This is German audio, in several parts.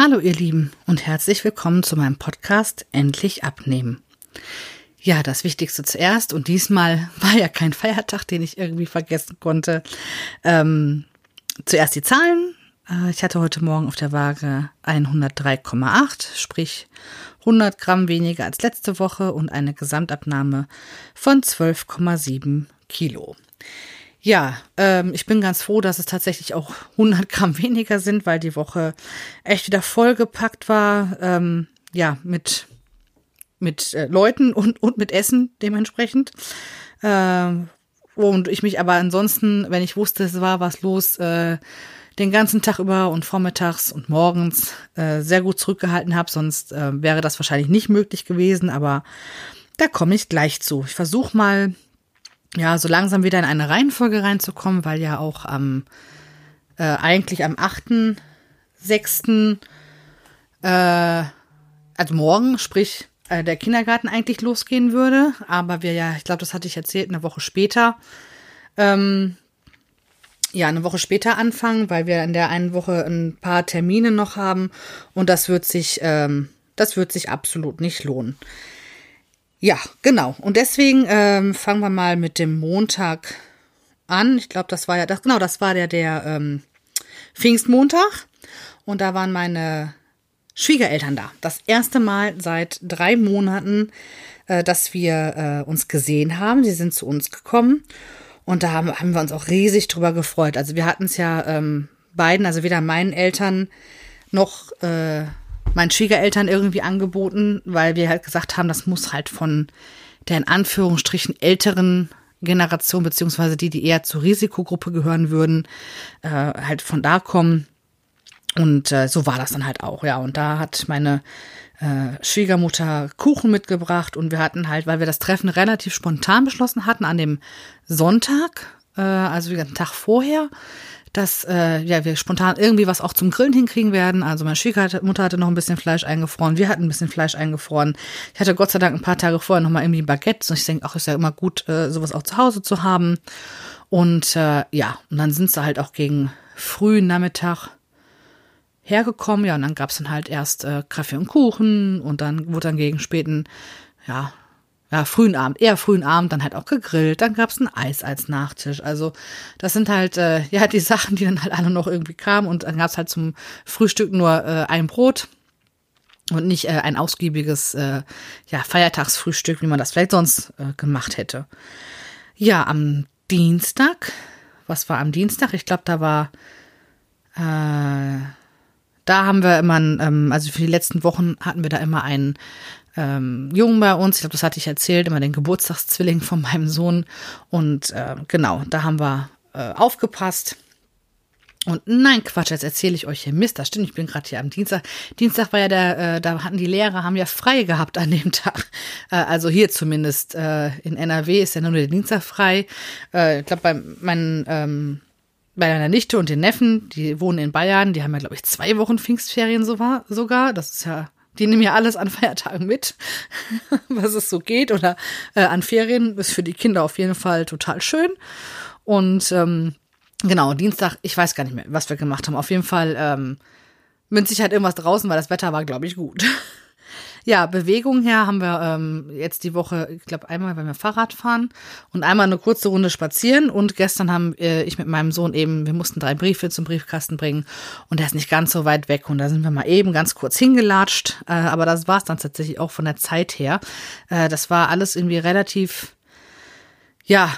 Hallo ihr Lieben und herzlich willkommen zu meinem Podcast Endlich abnehmen. Ja, das Wichtigste zuerst und diesmal war ja kein Feiertag, den ich irgendwie vergessen konnte. Ähm, zuerst die Zahlen. Äh, ich hatte heute Morgen auf der Waage 103,8, sprich 100 Gramm weniger als letzte Woche und eine Gesamtabnahme von 12,7 Kilo. Ja, ähm, ich bin ganz froh, dass es tatsächlich auch 100 Gramm weniger sind, weil die Woche echt wieder vollgepackt war. Ähm, ja, mit mit äh, Leuten und und mit Essen dementsprechend. Ähm, und ich mich aber ansonsten, wenn ich wusste, es war was los, äh, den ganzen Tag über und vormittags und morgens äh, sehr gut zurückgehalten habe, sonst äh, wäre das wahrscheinlich nicht möglich gewesen, aber da komme ich gleich zu. Ich versuche mal ja, so langsam wieder in eine Reihenfolge reinzukommen, weil ja auch am, äh, eigentlich am 8.6., äh, also morgen, sprich, äh, der Kindergarten eigentlich losgehen würde. Aber wir ja, ich glaube, das hatte ich erzählt, eine Woche später, ähm, ja, eine Woche später anfangen, weil wir in der einen Woche ein paar Termine noch haben und das wird sich, ähm, das wird sich absolut nicht lohnen. Ja, genau. Und deswegen ähm, fangen wir mal mit dem Montag an. Ich glaube, das war ja, das, genau, das war der, der ähm, Pfingstmontag. Und da waren meine Schwiegereltern da. Das erste Mal seit drei Monaten, äh, dass wir äh, uns gesehen haben. Sie sind zu uns gekommen. Und da haben, haben wir uns auch riesig drüber gefreut. Also wir hatten es ja ähm, beiden, also weder meinen Eltern noch äh, meinen Schwiegereltern irgendwie angeboten, weil wir halt gesagt haben, das muss halt von der in Anführungsstrichen älteren Generation, beziehungsweise die, die eher zur Risikogruppe gehören würden, äh, halt von da kommen. Und äh, so war das dann halt auch, ja. Und da hat meine äh, Schwiegermutter Kuchen mitgebracht und wir hatten halt, weil wir das Treffen relativ spontan beschlossen hatten, an dem Sonntag, äh, also den Tag vorher, dass äh, ja, wir spontan irgendwie was auch zum Grillen hinkriegen werden. Also meine Schwiegermutter hatte noch ein bisschen Fleisch eingefroren, wir hatten ein bisschen Fleisch eingefroren. Ich hatte Gott sei Dank ein paar Tage vorher noch mal irgendwie Baguette. Und ich denke, auch ist ja immer gut, äh, sowas auch zu Hause zu haben. Und äh, ja, und dann sind sie halt auch gegen frühen Nachmittag hergekommen. Ja, und dann gab's dann halt erst äh, Kaffee und Kuchen und dann wurde dann gegen späten, ja, ja, frühen Abend, eher frühen Abend, dann halt auch gegrillt, dann gab's ein Eis als Nachtisch. Also das sind halt äh, ja die Sachen, die dann halt alle noch irgendwie kamen und dann gab's halt zum Frühstück nur äh, ein Brot und nicht äh, ein ausgiebiges äh, ja, Feiertagsfrühstück, wie man das vielleicht sonst äh, gemacht hätte. Ja, am Dienstag, was war am Dienstag? Ich glaube, da war äh, da haben wir immer, ähm, also für die letzten Wochen hatten wir da immer einen ähm, Jungen bei uns. Ich glaube, das hatte ich erzählt, immer den Geburtstagszwilling von meinem Sohn. Und äh, genau, da haben wir äh, aufgepasst. Und nein, Quatsch, jetzt erzähle ich euch hier Mist. Das stimmt, ich bin gerade hier am Dienstag. Dienstag war ja der, äh, da hatten die Lehrer, haben ja frei gehabt an dem Tag. Äh, also hier zumindest. Äh, in NRW ist ja nur der Dienstag frei. Äh, ich glaube, bei meinen, ähm, bei meiner Nichte und den Neffen, die wohnen in Bayern, die haben ja, glaube ich, zwei Wochen Pfingstferien sogar. Das ist ja die nehmen ja alles an Feiertagen mit, was es so geht. Oder äh, an Ferien ist für die Kinder auf jeden Fall total schön. Und ähm, genau, Dienstag, ich weiß gar nicht mehr, was wir gemacht haben. Auf jeden Fall ähm, mit Sicherheit irgendwas draußen, weil das Wetter war, glaube ich, gut. Ja, Bewegung her haben wir ähm, jetzt die Woche, ich glaube, einmal, wenn wir Fahrrad fahren und einmal eine kurze Runde spazieren. Und gestern haben äh, ich mit meinem Sohn eben, wir mussten drei Briefe zum Briefkasten bringen und der ist nicht ganz so weit weg. Und da sind wir mal eben ganz kurz hingelatscht. Äh, aber das war es dann tatsächlich auch von der Zeit her. Äh, das war alles irgendwie relativ, ja,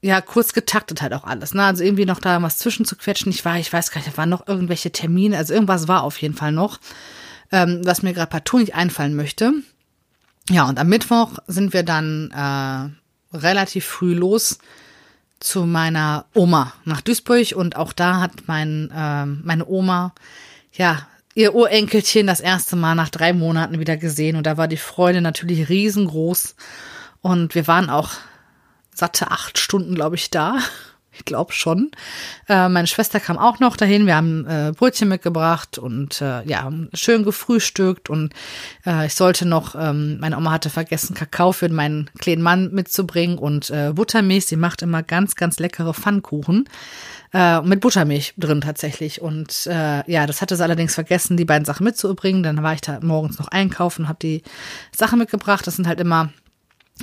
ja, kurz getaktet halt auch alles, ne? Also irgendwie noch da was zwischen zu quetschen. Ich war, ich weiß gar nicht, da waren noch irgendwelche Termine, also irgendwas war auf jeden Fall noch ähm, was mir gerade partout nicht einfallen möchte. Ja, und am Mittwoch sind wir dann äh, relativ früh los zu meiner Oma nach Duisburg. Und auch da hat mein äh, meine Oma ja ihr Urenkelchen das erste Mal nach drei Monaten wieder gesehen. Und da war die Freude natürlich riesengroß. Und wir waren auch satte acht Stunden glaube ich da Ich glaube schon. Äh, meine Schwester kam auch noch dahin. Wir haben äh, Brötchen mitgebracht und äh, ja, schön gefrühstückt. Und äh, ich sollte noch, ähm, meine Oma hatte vergessen, Kakao für meinen kleinen Mann mitzubringen und äh, Buttermilch. Sie macht immer ganz, ganz leckere Pfannkuchen. Äh, mit Buttermilch drin tatsächlich. Und äh, ja, das hatte sie allerdings vergessen, die beiden Sachen mitzubringen. Dann war ich da morgens noch einkaufen, habe die Sachen mitgebracht. Das sind halt immer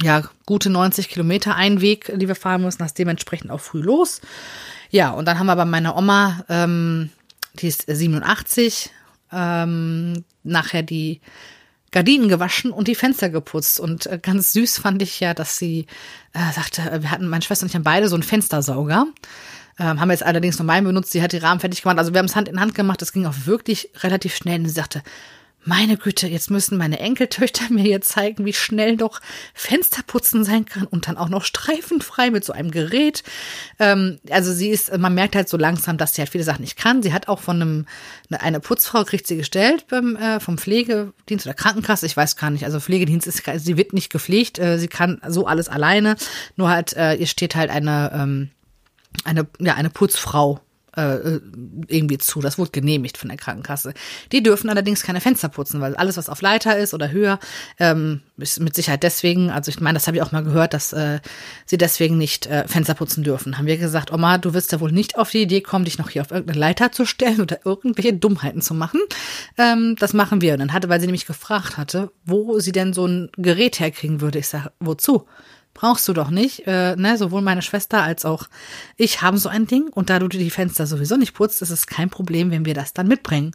ja, gute 90 Kilometer ein Weg, die wir fahren müssen, das dementsprechend auch früh los. Ja, und dann haben wir bei meiner Oma, ähm, die ist 87, ähm, nachher die Gardinen gewaschen und die Fenster geputzt. Und äh, ganz süß fand ich ja, dass sie äh, sagte, wir hatten, meine Schwester und ich haben beide so einen Fenstersauger. Ähm, haben jetzt allerdings nur meinen benutzt, die hat die Rahmen fertig gemacht. Also wir haben es Hand in Hand gemacht, das ging auch wirklich relativ schnell. Und sie sagte, meine Güte, jetzt müssen meine Enkeltöchter mir jetzt zeigen, wie schnell doch Fensterputzen sein kann und dann auch noch streifenfrei mit so einem Gerät. Ähm, also sie ist, man merkt halt so langsam, dass sie halt viele Sachen nicht kann. Sie hat auch von einem, eine Putzfrau kriegt sie gestellt beim, äh, vom Pflegedienst oder Krankenkasse, ich weiß gar nicht. Also Pflegedienst ist, sie wird nicht gepflegt, äh, sie kann so alles alleine. Nur halt, äh, ihr steht halt eine, ähm, eine, ja, eine Putzfrau äh, irgendwie zu. Das wurde genehmigt von der Krankenkasse. Die dürfen allerdings keine Fenster putzen, weil alles, was auf Leiter ist oder höher, ähm, ist mit Sicherheit deswegen, also ich meine, das habe ich auch mal gehört, dass äh, sie deswegen nicht äh, Fenster putzen dürfen. Haben wir gesagt, Oma, du wirst ja wohl nicht auf die Idee kommen, dich noch hier auf irgendeine Leiter zu stellen oder irgendwelche Dummheiten zu machen. Ähm, das machen wir. Und dann hatte, weil sie nämlich gefragt hatte, wo sie denn so ein Gerät herkriegen würde. Ich sage, wozu? Brauchst du doch nicht. Äh, ne? Sowohl meine Schwester als auch ich haben so ein Ding. Und da du die Fenster sowieso nicht putzt, ist es kein Problem, wenn wir das dann mitbringen.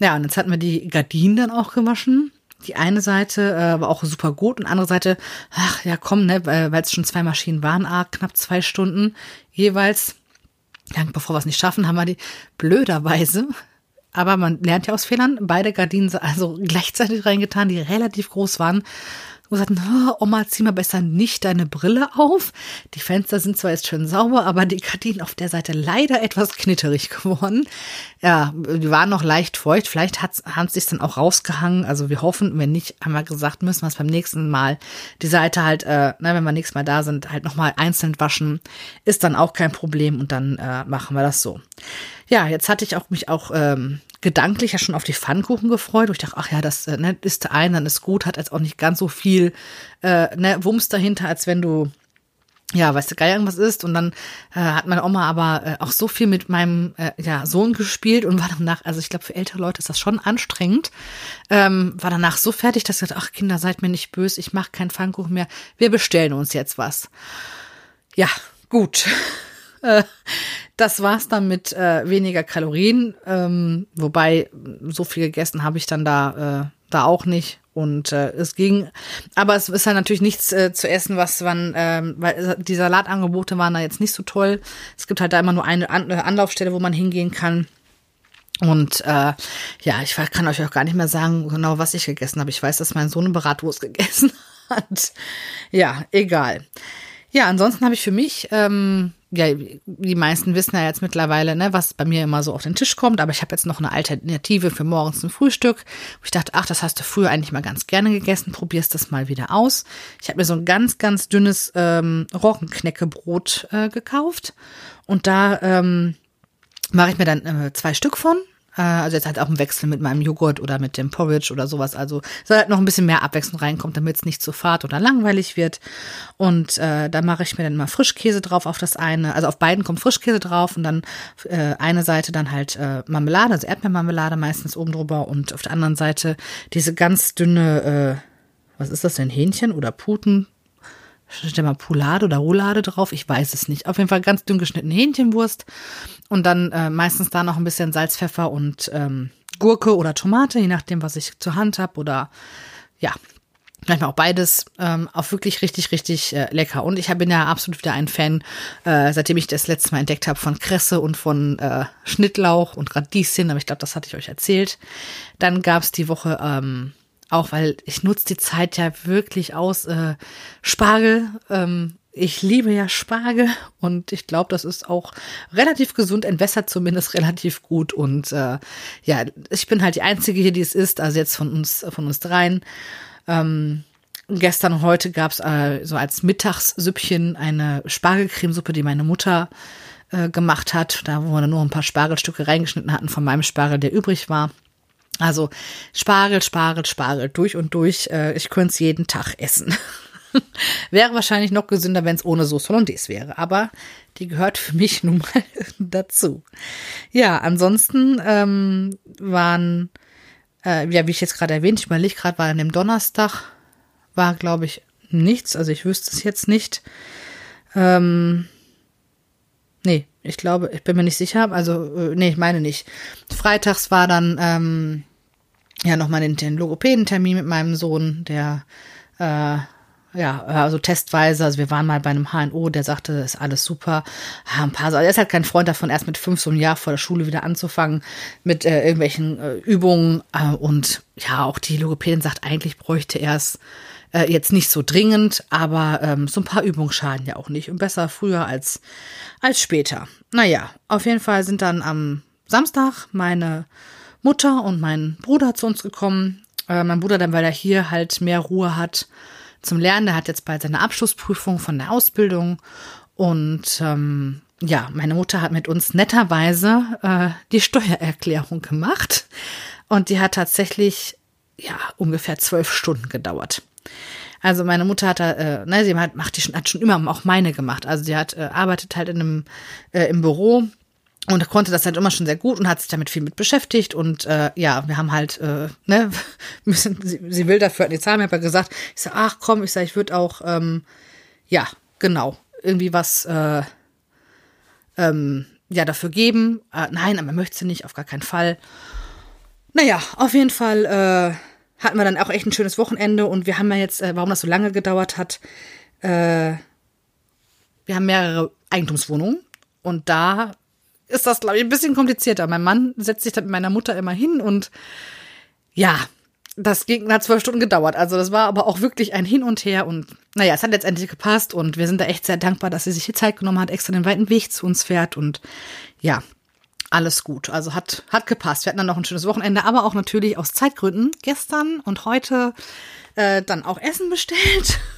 Ja, und jetzt hatten wir die Gardinen dann auch gewaschen. Die eine Seite äh, war auch super gut und andere Seite, ach ja komm, ne, weil es schon zwei Maschinen waren, ah, knapp zwei Stunden jeweils. Ja, bevor wir es nicht schaffen, haben wir die blöderweise aber man lernt ja aus Fehlern. Beide Gardinen also gleichzeitig reingetan, die relativ groß waren und sagten, oh, Oma, zieh mal besser nicht deine Brille auf. Die Fenster sind zwar jetzt schön sauber, aber die Gardinen auf der Seite leider etwas knitterig geworden. Ja, die waren noch leicht feucht. Vielleicht haben sie es dann auch rausgehangen. Also wir hoffen, wenn nicht, haben wir gesagt, müssen wir es beim nächsten Mal die Seite halt, äh, na, wenn wir nächstes Mal da sind, halt nochmal einzeln waschen. Ist dann auch kein Problem und dann äh, machen wir das so. Ja, jetzt hatte ich auch mich auch ähm, gedanklich ja schon auf die Pfannkuchen gefreut, wo ich dachte, ach ja, das äh, ne, ist ein, dann ist gut, hat jetzt auch nicht ganz so viel äh, ne, Wumms dahinter, als wenn du ja, weißt du, geil irgendwas ist. Und dann äh, hat meine Oma aber äh, auch so viel mit meinem äh, ja, Sohn gespielt und war danach, also ich glaube, für ältere Leute ist das schon anstrengend. Ähm, war danach so fertig, dass ich dachte, ach Kinder, seid mir nicht böse, ich mache keinen Pfannkuchen mehr. Wir bestellen uns jetzt was. Ja, gut. Äh, das war's dann mit äh, weniger Kalorien, ähm, wobei so viel gegessen habe ich dann da äh, da auch nicht. Und äh, es ging, aber es ist halt natürlich nichts äh, zu essen, was man, ähm, weil die Salatangebote waren da jetzt nicht so toll. Es gibt halt da immer nur eine An Anlaufstelle, wo man hingehen kann. Und äh, ja, ich kann euch auch gar nicht mehr sagen, genau was ich gegessen habe. Ich weiß, dass mein Sohn eine Bratwurst gegessen hat. Ja, egal. Ja, ansonsten habe ich für mich ähm, ja, die meisten wissen ja jetzt mittlerweile, ne, was bei mir immer so auf den Tisch kommt, aber ich habe jetzt noch eine Alternative für morgens ein Frühstück. Ich dachte, ach, das hast du früher eigentlich mal ganz gerne gegessen, probierst das mal wieder aus. Ich habe mir so ein ganz, ganz dünnes ähm, Roggenknäckebrot äh, gekauft und da ähm, mache ich mir dann äh, zwei Stück von also jetzt halt auch im Wechsel mit meinem Joghurt oder mit dem Porridge oder sowas. Also soll halt noch ein bisschen mehr Abwechslung reinkommt, damit es nicht zu fad oder langweilig wird. Und äh, da mache ich mir dann immer Frischkäse drauf auf das eine. Also auf beiden kommt Frischkäse drauf und dann äh, eine Seite dann halt äh, Marmelade, also Erdbeermarmelade meistens oben drüber und auf der anderen Seite diese ganz dünne, äh, was ist das denn, Hähnchen oder Puten? steht mal Poulade oder Roulade drauf, ich weiß es nicht. Auf jeden Fall ganz dünn geschnittene Hähnchenwurst und dann äh, meistens da noch ein bisschen Salz, Pfeffer und ähm, Gurke oder Tomate, je nachdem, was ich zur Hand habe oder ja, manchmal auch beides, ähm, auch wirklich richtig, richtig äh, lecker. Und ich bin ja absolut wieder ein Fan, äh, seitdem ich das letzte Mal entdeckt habe, von Kresse und von äh, Schnittlauch und Radieschen, aber ich glaube, das hatte ich euch erzählt. Dann gab's die Woche ähm, auch weil ich nutze die Zeit ja wirklich aus. Äh, Spargel, ähm, ich liebe ja Spargel und ich glaube, das ist auch relativ gesund, entwässert zumindest relativ gut. Und äh, ja, ich bin halt die Einzige hier, die es ist, also jetzt von uns, von uns dreien. Ähm, gestern und heute gab es äh, so als Mittagssüppchen eine Spargelcremesuppe, die meine Mutter äh, gemacht hat. Da wo wir nur ein paar Spargelstücke reingeschnitten hatten von meinem Spargel, der übrig war. Also Spargel, Spargel, Spargel, durch und durch. Äh, ich könnte es jeden Tag essen. wäre wahrscheinlich noch gesünder, wenn es ohne Sauce Hollandaise wäre. Aber die gehört für mich nun mal dazu. Ja, ansonsten ähm, waren, äh, ja, wie ich jetzt gerade erwähnt, ich überlege gerade, war an dem Donnerstag, war, glaube ich, nichts. Also ich wüsste es jetzt nicht. Ähm, nee, ich glaube, ich bin mir nicht sicher. Also, äh, nee, ich meine nicht. Freitags war dann ähm, ja nochmal den, den Logopädentermin mit meinem Sohn, der äh, ja, also testweise, also wir waren mal bei einem HNO, der sagte, ist alles super. Ja, ein paar, also er ist halt kein Freund davon, erst mit fünf so ein Jahr vor der Schule wieder anzufangen mit äh, irgendwelchen äh, Übungen. Äh, und ja, auch die Logopädin sagt, eigentlich bräuchte er es äh, jetzt nicht so dringend, aber ähm, so ein paar Übungen schaden ja auch nicht. Und besser früher als, als später. Naja, auf jeden Fall sind dann am Samstag meine Mutter und mein Bruder zu uns gekommen. Äh, mein Bruder dann, weil er hier halt mehr Ruhe hat, zum Lernen. Der hat jetzt bald seine Abschlussprüfung von der Ausbildung. Und ähm, ja, meine Mutter hat mit uns netterweise äh, die Steuererklärung gemacht. Und die hat tatsächlich ja ungefähr zwölf Stunden gedauert. Also meine Mutter hat da, äh, ne, sie hat, macht die schon, hat schon immer auch meine gemacht. Also sie hat äh, arbeitet halt in einem äh, im Büro und konnte das halt immer schon sehr gut und hat sich damit viel mit beschäftigt und äh, ja, wir haben halt, äh, ne, müssen, sie, sie will dafür, hat die Zahnmapper gesagt, ich sag, ach komm, ich sag, ich würde auch, ähm, ja, genau, irgendwie was, äh, ähm, ja, dafür geben. Äh, nein, aber möchte sie nicht, auf gar keinen Fall. Naja, auf jeden Fall äh, hatten wir dann auch echt ein schönes Wochenende und wir haben ja jetzt, äh, warum das so lange gedauert hat, äh, wir haben mehrere Eigentumswohnungen und da ist das, glaube ich, ein bisschen komplizierter. Mein Mann setzt sich dann mit meiner Mutter immer hin und ja, das ging, hat zwölf Stunden gedauert. Also das war aber auch wirklich ein Hin und Her und naja, es hat letztendlich gepasst und wir sind da echt sehr dankbar, dass sie sich die Zeit genommen hat, extra den weiten Weg zu uns fährt und ja, alles gut. Also hat, hat gepasst. Wir hatten dann noch ein schönes Wochenende, aber auch natürlich aus Zeitgründen gestern und heute äh, dann auch Essen bestellt.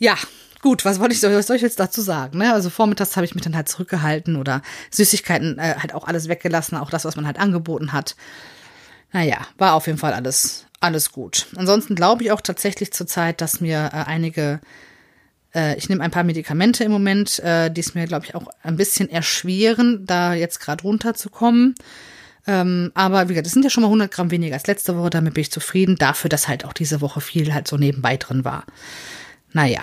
Ja, gut, was wollte ich, was soll ich jetzt dazu sagen? Ne? Also vormittags habe ich mich dann halt zurückgehalten oder Süßigkeiten äh, halt auch alles weggelassen, auch das, was man halt angeboten hat. Naja, war auf jeden Fall alles, alles gut. Ansonsten glaube ich auch tatsächlich zurzeit, dass mir äh, einige, äh, ich nehme ein paar Medikamente im Moment, äh, die es mir, glaube ich, auch ein bisschen erschweren, da jetzt gerade runterzukommen. Ähm, aber wie gesagt, das sind ja schon mal 100 Gramm weniger als letzte Woche, damit bin ich zufrieden. Dafür, dass halt auch diese Woche viel halt so nebenbei drin war. Naja,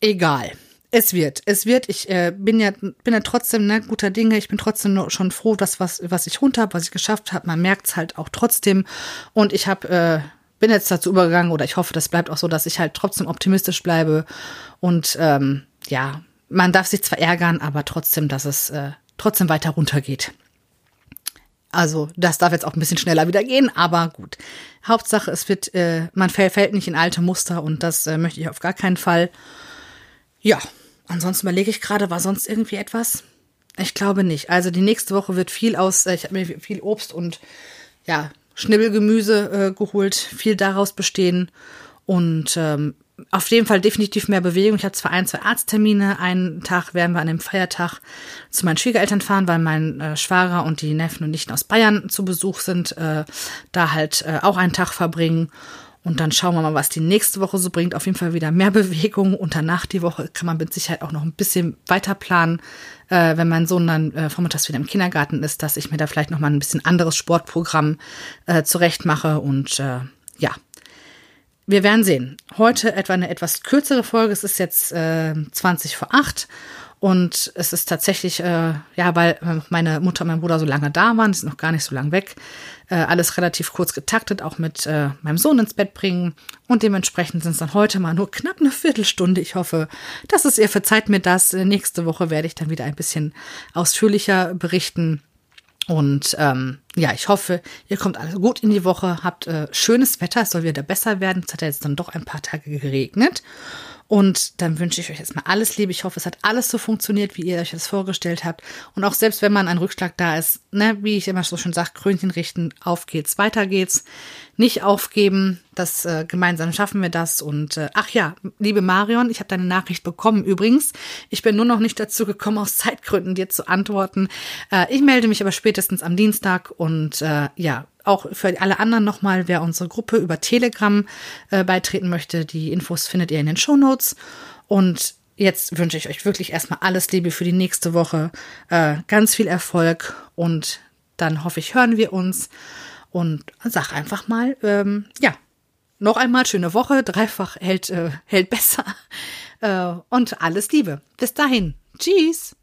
egal. Es wird, es wird. Ich äh, bin ja, bin ja trotzdem ne, guter Dinge. Ich bin trotzdem schon froh, dass was, was ich runter habe, was ich geschafft habe. Man merkt es halt auch trotzdem. Und ich habe, äh, bin jetzt dazu übergegangen oder ich hoffe, das bleibt auch so, dass ich halt trotzdem optimistisch bleibe. Und ähm, ja, man darf sich zwar ärgern, aber trotzdem, dass es äh, trotzdem weiter runtergeht. Also das darf jetzt auch ein bisschen schneller wieder gehen, aber gut. Hauptsache, es wird, äh, man fällt nicht in alte Muster und das äh, möchte ich auf gar keinen Fall. Ja, ansonsten überlege ich gerade, war sonst irgendwie etwas? Ich glaube nicht. Also die nächste Woche wird viel aus, äh, ich habe mir viel Obst und ja, Schnibbelgemüse äh, geholt, viel daraus bestehen und ähm, auf jeden Fall definitiv mehr Bewegung. Ich habe zwar ein, zwei Arzttermine. Einen Tag werden wir an dem Feiertag zu meinen Schwiegereltern fahren, weil mein äh, Schwager und die Neffen und Nichten aus Bayern zu Besuch sind. Äh, da halt äh, auch einen Tag verbringen. Und dann schauen wir mal, was die nächste Woche so bringt. Auf jeden Fall wieder mehr Bewegung. Und danach die Woche kann man mit Sicherheit auch noch ein bisschen weiter planen, äh, wenn mein Sohn dann äh, vormittags wieder im Kindergarten ist, dass ich mir da vielleicht noch mal ein bisschen anderes Sportprogramm äh, zurecht mache. Und äh, ja, wir werden sehen. Heute etwa eine etwas kürzere Folge. Es ist jetzt äh, 20 vor 8 und es ist tatsächlich, äh, ja, weil meine Mutter und mein Bruder so lange da waren, sind noch gar nicht so lange weg, äh, alles relativ kurz getaktet, auch mit äh, meinem Sohn ins Bett bringen. Und dementsprechend sind es dann heute mal nur knapp eine Viertelstunde. Ich hoffe, dass es ihr verzeiht mir das. Nächste Woche werde ich dann wieder ein bisschen ausführlicher berichten. Und ähm, ja, ich hoffe, ihr kommt alle gut in die Woche, habt äh, schönes Wetter, es soll wieder besser werden. Es hat ja jetzt dann doch ein paar Tage geregnet. Und dann wünsche ich euch jetzt mal alles Liebe. Ich hoffe, es hat alles so funktioniert, wie ihr euch das vorgestellt habt. Und auch selbst wenn man ein Rückschlag da ist, ne, wie ich immer so schon sage, Krönchen richten, auf geht's, weiter geht's. Nicht aufgeben. Das äh, gemeinsam schaffen wir das. Und äh, ach ja, liebe Marion, ich habe deine Nachricht bekommen übrigens. Ich bin nur noch nicht dazu gekommen, aus Zeitgründen dir zu antworten. Äh, ich melde mich aber spätestens am Dienstag und äh, ja, auch für alle anderen nochmal, wer unsere Gruppe über Telegram äh, beitreten möchte, die Infos findet ihr in den Show Notes. Und jetzt wünsche ich euch wirklich erstmal alles Liebe für die nächste Woche, äh, ganz viel Erfolg und dann hoffe ich, hören wir uns und sag einfach mal, ähm, ja, noch einmal schöne Woche, dreifach hält, äh, hält besser äh, und alles Liebe. Bis dahin. Tschüss.